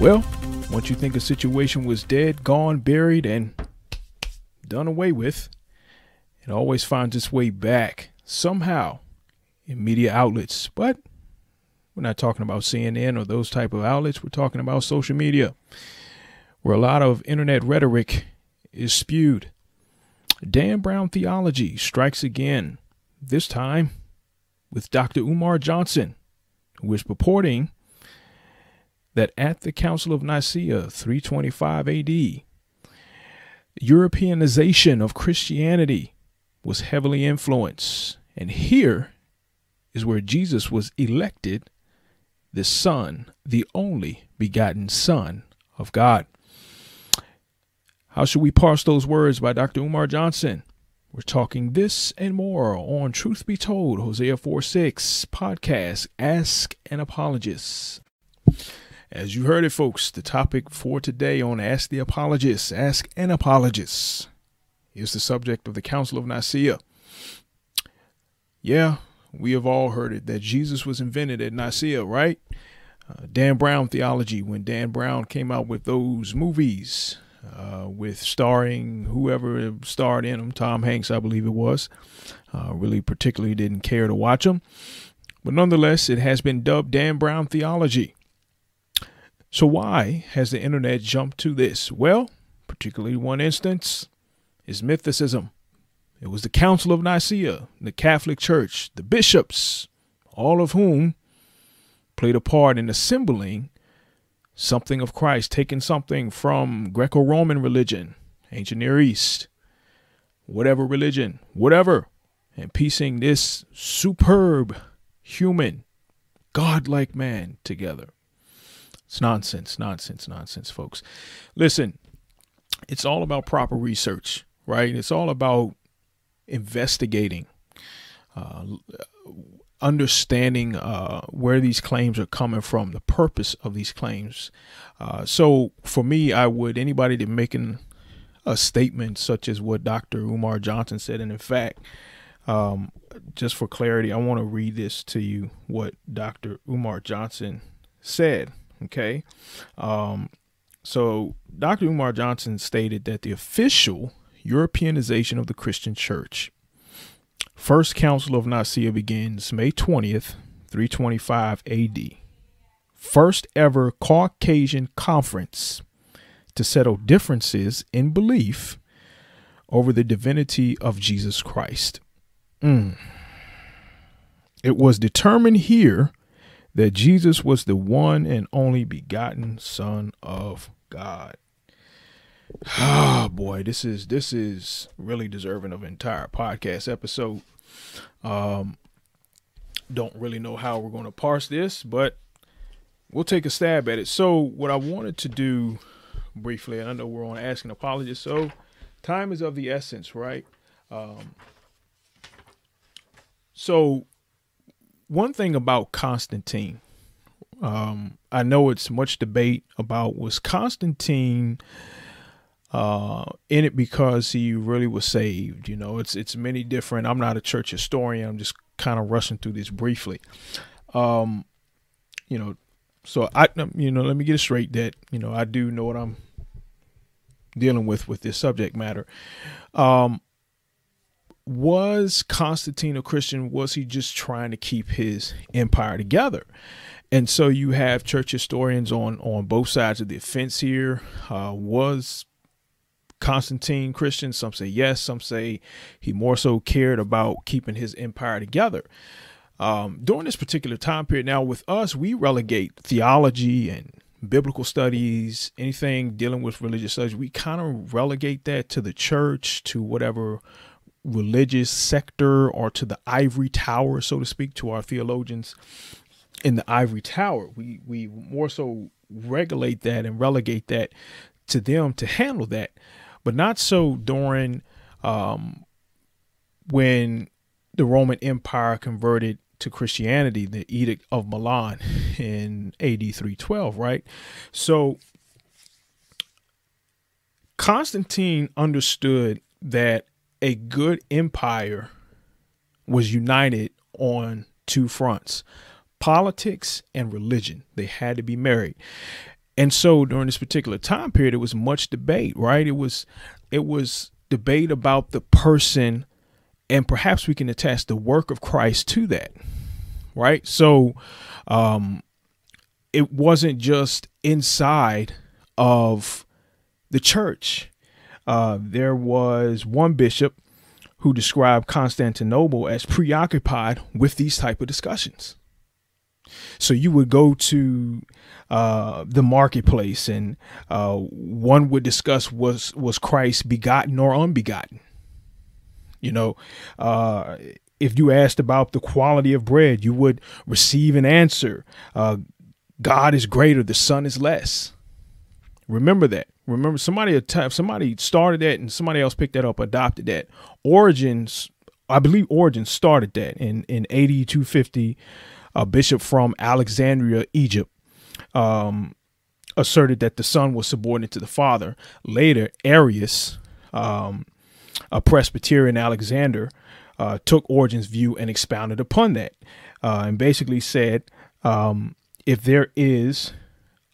Well, once you think a situation was dead, gone, buried, and done away with, it always finds its way back somehow in media outlets. But we're not talking about CNN or those type of outlets. We're talking about social media, where a lot of internet rhetoric is spewed. Dan Brown theology strikes again, this time with Dr. Umar Johnson, who is purporting that at the Council of Nicaea 325 AD, Europeanization of Christianity was heavily influenced. And here is where Jesus was elected the Son, the only begotten Son of God. How should we parse those words by Dr. Umar Johnson? We're talking this and more on Truth Be Told, Hosea 4 6 podcast, Ask an Apologist. As you heard it, folks, the topic for today on Ask the Apologist, Ask an Apologist, is the subject of the Council of Nicaea. Yeah, we have all heard it that Jesus was invented at Nicaea, right? Uh, Dan Brown theology, when Dan Brown came out with those movies uh, with starring whoever starred in them, Tom Hanks, I believe it was, uh, really particularly didn't care to watch them. But nonetheless, it has been dubbed Dan Brown theology. So, why has the internet jumped to this? Well, particularly one instance is mythicism. It was the Council of Nicaea, the Catholic Church, the bishops, all of whom played a part in assembling something of Christ, taking something from Greco Roman religion, ancient Near East, whatever religion, whatever, and piecing this superb human, godlike man together. It's nonsense, nonsense, nonsense, folks. Listen, it's all about proper research, right? It's all about investigating, uh, understanding uh, where these claims are coming from, the purpose of these claims. Uh, so, for me, I would anybody that making a statement such as what Dr. Umar Johnson said, and in fact, um, just for clarity, I want to read this to you what Dr. Umar Johnson said. Okay. Um, so Dr. Umar Johnson stated that the official Europeanization of the Christian Church, First Council of Nicaea begins May 20th, 325 AD. First ever Caucasian conference to settle differences in belief over the divinity of Jesus Christ. Mm. It was determined here that Jesus was the one and only begotten Son of God. Ah, oh, boy, this is this is really deserving of an entire podcast episode. Um, don't really know how we're going to parse this, but we'll take a stab at it. So, what I wanted to do briefly, and I know we're on Ask an Apologist, so time is of the essence, right? Um, so one thing about Constantine, um, I know it's much debate about was Constantine uh, in it because he really was saved. You know, it's it's many different. I'm not a church historian. I'm just kind of rushing through this briefly. Um, you know, so I you know let me get it straight that you know I do know what I'm dealing with with this subject matter. Um, was Constantine a Christian? Was he just trying to keep his empire together? And so you have church historians on on both sides of the fence here. Uh, was Constantine Christian? Some say yes. Some say he more so cared about keeping his empire together. Um, during this particular time period, now with us, we relegate theology and biblical studies, anything dealing with religious studies, we kind of relegate that to the church, to whatever religious sector or to the ivory tower, so to speak, to our theologians in the ivory tower. We we more so regulate that and relegate that to them to handle that, but not so during um, when the Roman Empire converted to Christianity, the Edict of Milan in AD 312, right? So Constantine understood that a good empire was united on two fronts politics and religion. They had to be married. And so during this particular time period, it was much debate, right? It was it was debate about the person and perhaps we can attach the work of Christ to that. Right? So um it wasn't just inside of the church. Uh, there was one bishop who described Constantinople as preoccupied with these type of discussions. So you would go to uh, the marketplace, and uh, one would discuss was was Christ begotten or unbegotten. You know, uh, if you asked about the quality of bread, you would receive an answer. Uh, God is greater, the Son is less. Remember that. Remember somebody somebody started that and somebody else picked that up, adopted that. Origins, I believe Origins started that in in 8250. A bishop from Alexandria, Egypt, um, asserted that the son was subordinate to the father. Later, Arius, um, a Presbyterian Alexander, uh, took Origen's view and expounded upon that, uh, and basically said, um, if there is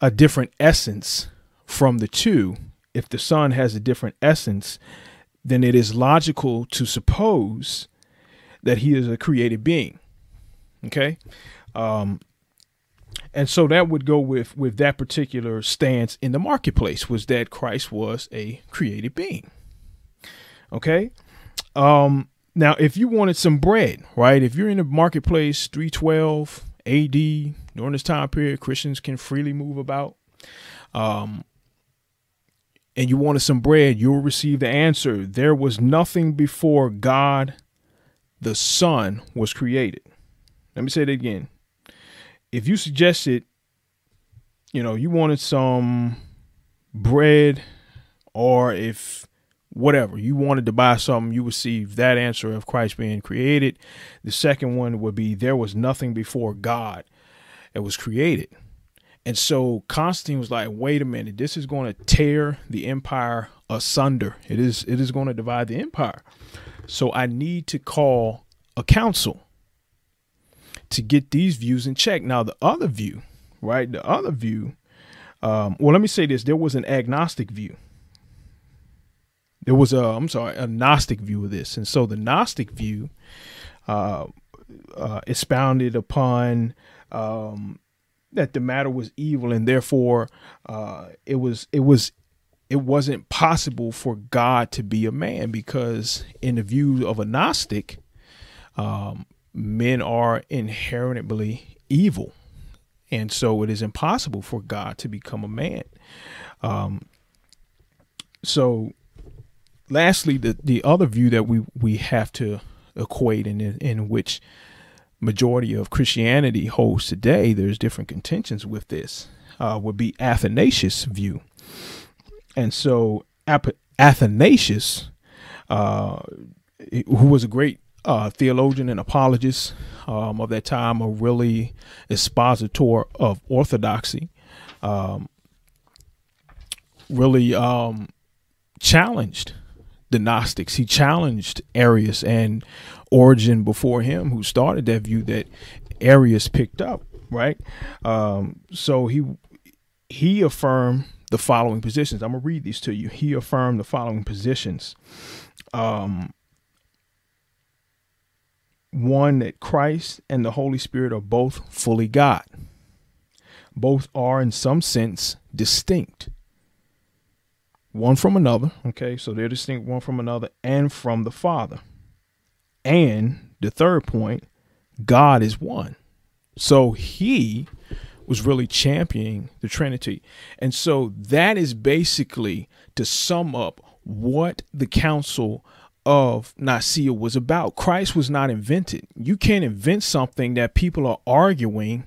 a different essence from the two, if the Son has a different essence, then it is logical to suppose that he is a created being. Okay. Um, and so that would go with with that particular stance in the marketplace was that Christ was a created being. Okay. Um, now, if you wanted some bread, right? If you're in the marketplace, 312 AD, during this time period, Christians can freely move about. Um, and you wanted some bread, you'll receive the answer. There was nothing before God the Son was created. Let me say it again. If you suggested, you know, you wanted some bread, or if whatever you wanted to buy something, you receive that answer of Christ being created. The second one would be there was nothing before God that was created. And so Constantine was like, wait a minute, this is going to tear the empire asunder. It is it is going to divide the empire. So I need to call a council to get these views in check. Now the other view, right? The other view, um, well, let me say this: there was an agnostic view. There was a, I'm sorry, a Gnostic view of this, and so the Gnostic view uh, uh, expounded upon um, that the matter was evil and therefore uh, it was it was it wasn't possible for God to be a man because in the view of a Gnostic, um, men are inherently evil, and so it is impossible for God to become a man. Um, so, lastly, the the other view that we we have to equate in in which majority of Christianity holds today, there's different contentions with this, uh, would be Athanasius' view. And so Athanasius, uh, who was a great uh, theologian and apologist um, of that time, a really expositor of orthodoxy, um, really um, challenged the Gnostics. He challenged Arius and Origen before him, who started that view that Arius picked up, right? Um, so he he affirmed the following positions. I'm gonna read these to you. He affirmed the following positions. Um, one that Christ and the Holy Spirit are both fully God. Both are in some sense distinct one from another. Okay, so they're distinct one from another and from the Father. And the third point, God is one. So he was really championing the Trinity. And so that is basically to sum up what the council of Nicaea was about. Christ was not invented. You can't invent something that people are arguing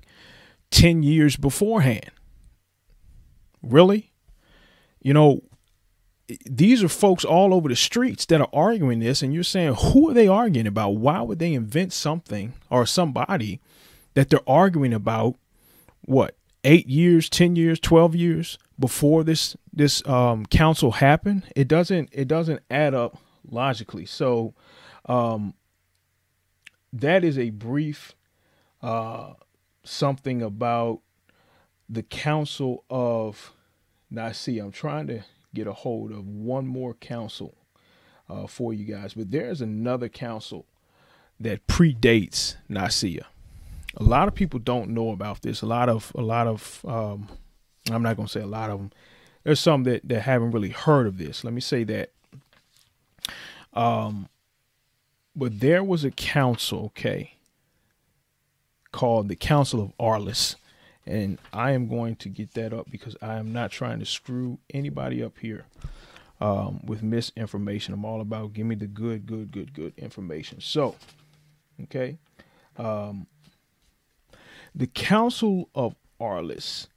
10 years beforehand. Really? You know, these are folks all over the streets that are arguing this, and you're saying, who are they arguing about? Why would they invent something or somebody that they're arguing about? What eight years, ten years, twelve years before this this um, council happened? It doesn't it doesn't add up logically. So um, that is a brief uh, something about the Council of Nicaea. I'm trying to get a hold of one more council uh, for you guys, but there's another council that predates Nicaea. A lot of people don't know about this. A lot of a lot of um, I'm not gonna say a lot of them. There's some that that haven't really heard of this. Let me say that. Um, but there was a council, okay, called the Council of Arles. And I am going to get that up because I am not trying to screw anybody up here um, with misinformation. I'm all about give me the good, good, good, good information. So, okay. Um, the Council of Arles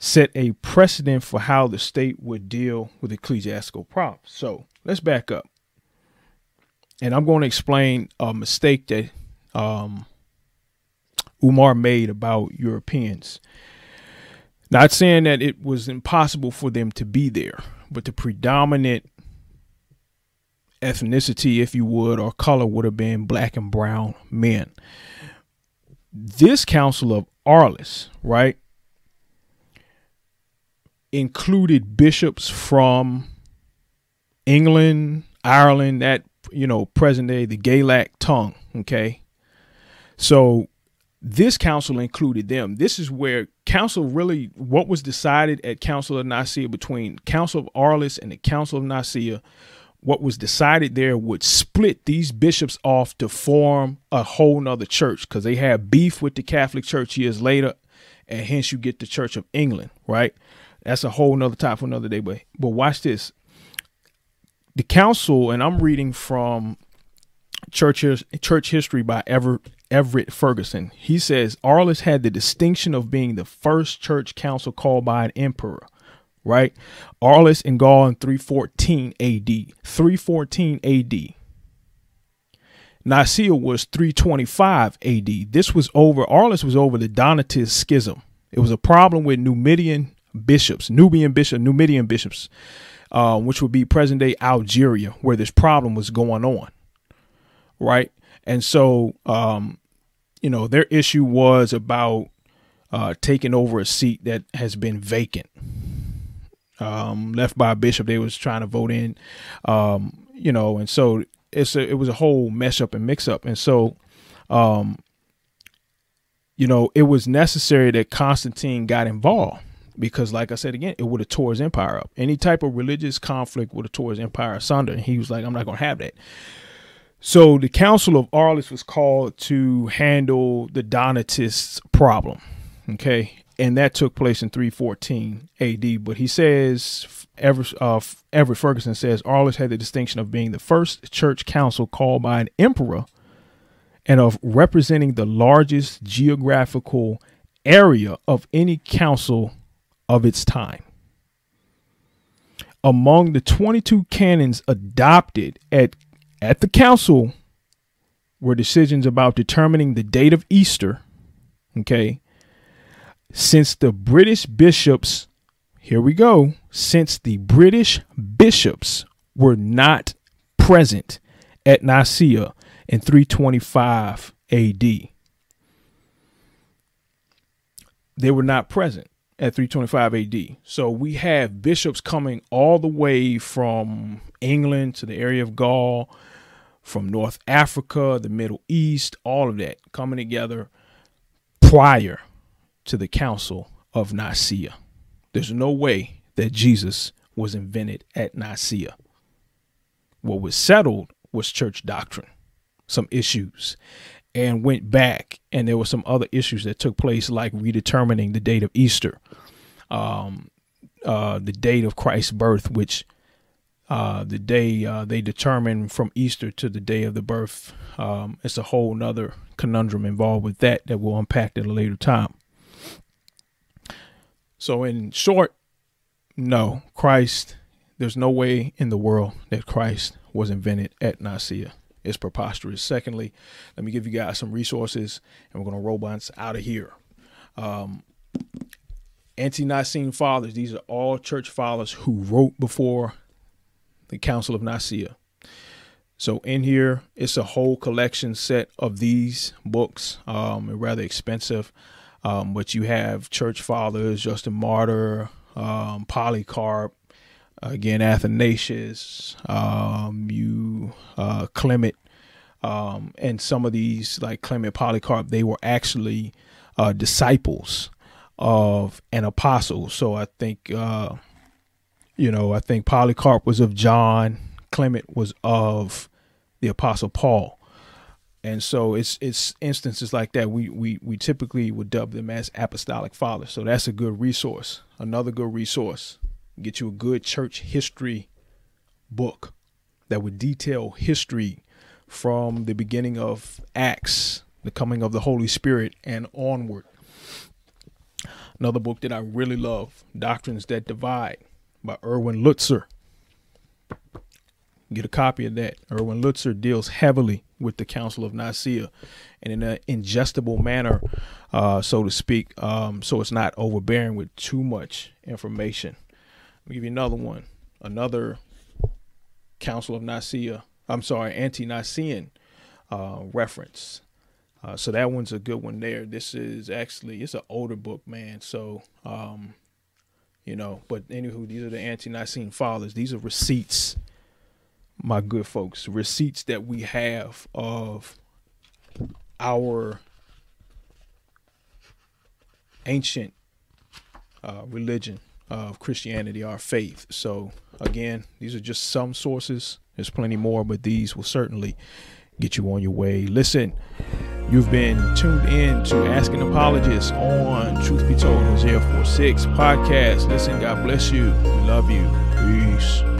set a precedent for how the state would deal with ecclesiastical problems. So let's back up. And I'm going to explain a mistake that um, Umar made about Europeans. Not saying that it was impossible for them to be there, but the predominant ethnicity, if you would, or color would have been black and brown men. This Council of Arles, right, included bishops from England, Ireland, that, you know, present day, the Gaelic tongue, okay? So this council included them. This is where council really what was decided at Council of Nicaea between Council of Arles and the Council of Nicaea. What was decided there would split these bishops off to form a whole nother church because they had beef with the Catholic Church years later, and hence you get the Church of England, right? That's a whole nother topic for another day. But but watch this. The council, and I'm reading from church church history by Ever Everett Ferguson. He says Arles had the distinction of being the first church council called by an emperor, right? Arles in Gaul in 314 AD. 314 AD. Nicaea was 325 AD. This was over, Arles was over the Donatist schism. It was a problem with Numidian bishops, Nubian bishop, Numidian bishops, uh, which would be present day Algeria, where this problem was going on. Right. And so um, you know, their issue was about uh, taking over a seat that has been vacant, um, left by a bishop. They was trying to vote in, um, you know, and so it's a, it was a whole mess up and mix up, and so, um, you know, it was necessary that Constantine got involved because, like I said again, it would have tore his empire up. Any type of religious conflict would have tore his empire asunder, and he was like, "I'm not to have that." So the Council of Arles was called to handle the Donatists' problem. Okay. And that took place in 314 AD. But he says, Everett, uh, Everett Ferguson says, Arles had the distinction of being the first church council called by an emperor and of representing the largest geographical area of any council of its time. Among the 22 canons adopted at at the council were decisions about determining the date of Easter. Okay. Since the British bishops, here we go, since the British bishops were not present at Nicaea in 325 AD. They were not present at 325 AD. So we have bishops coming all the way from England to the area of Gaul from North Africa, the Middle East, all of that coming together prior to the Council of Nicaea. There's no way that Jesus was invented at Nicaea. What was settled was church doctrine, some issues, and went back, and there were some other issues that took place, like redetermining the date of Easter, um, uh, the date of Christ's birth, which uh, the day uh, they determine from Easter to the day of the birth. Um, it's a whole nother conundrum involved with that that we'll unpack at a later time. So, in short, no, Christ, there's no way in the world that Christ was invented at Nicaea. It's preposterous. Secondly, let me give you guys some resources and we're going to roll us out of here. Um, Ante Nicene Fathers, these are all church fathers who wrote before the Council of Nicaea. So in here, it's a whole collection set of these books, um, rather expensive. Um, but you have church fathers, Justin Martyr, um, Polycarp, again Athanasius, um, you uh, Clement, um, and some of these like Clement, Polycarp, they were actually uh, disciples of an apostle. So I think, uh, you know, I think Polycarp was of John, Clement was of the apostle Paul. And so it's it's instances like that we we we typically would dub them as apostolic fathers. So that's a good resource. Another good resource. Get you a good church history book that would detail history from the beginning of Acts, the coming of the Holy Spirit, and onward. Another book that I really love, Doctrines That Divide by Erwin Lutzer. Get a copy of that. Erwin Lutzer deals heavily with the Council of Nicaea and in an ingestible manner, uh, so to speak, um, so it's not overbearing with too much information. I'll give you another one. Another Council of Nicaea, I'm sorry, Ante Nicene uh, reference. Uh, so that one's a good one there. This is actually it's an older book, man. So um, you know, but anywho, these are the Ante-Nicene fathers. These are receipts my good folks, receipts that we have of our ancient uh, religion of Christianity, our faith. So, again, these are just some sources. There's plenty more, but these will certainly get you on your way. Listen, you've been tuned in to Asking Apologists on Truth Be Told Hosea 46 podcast. Listen, God bless you. We love you. Peace.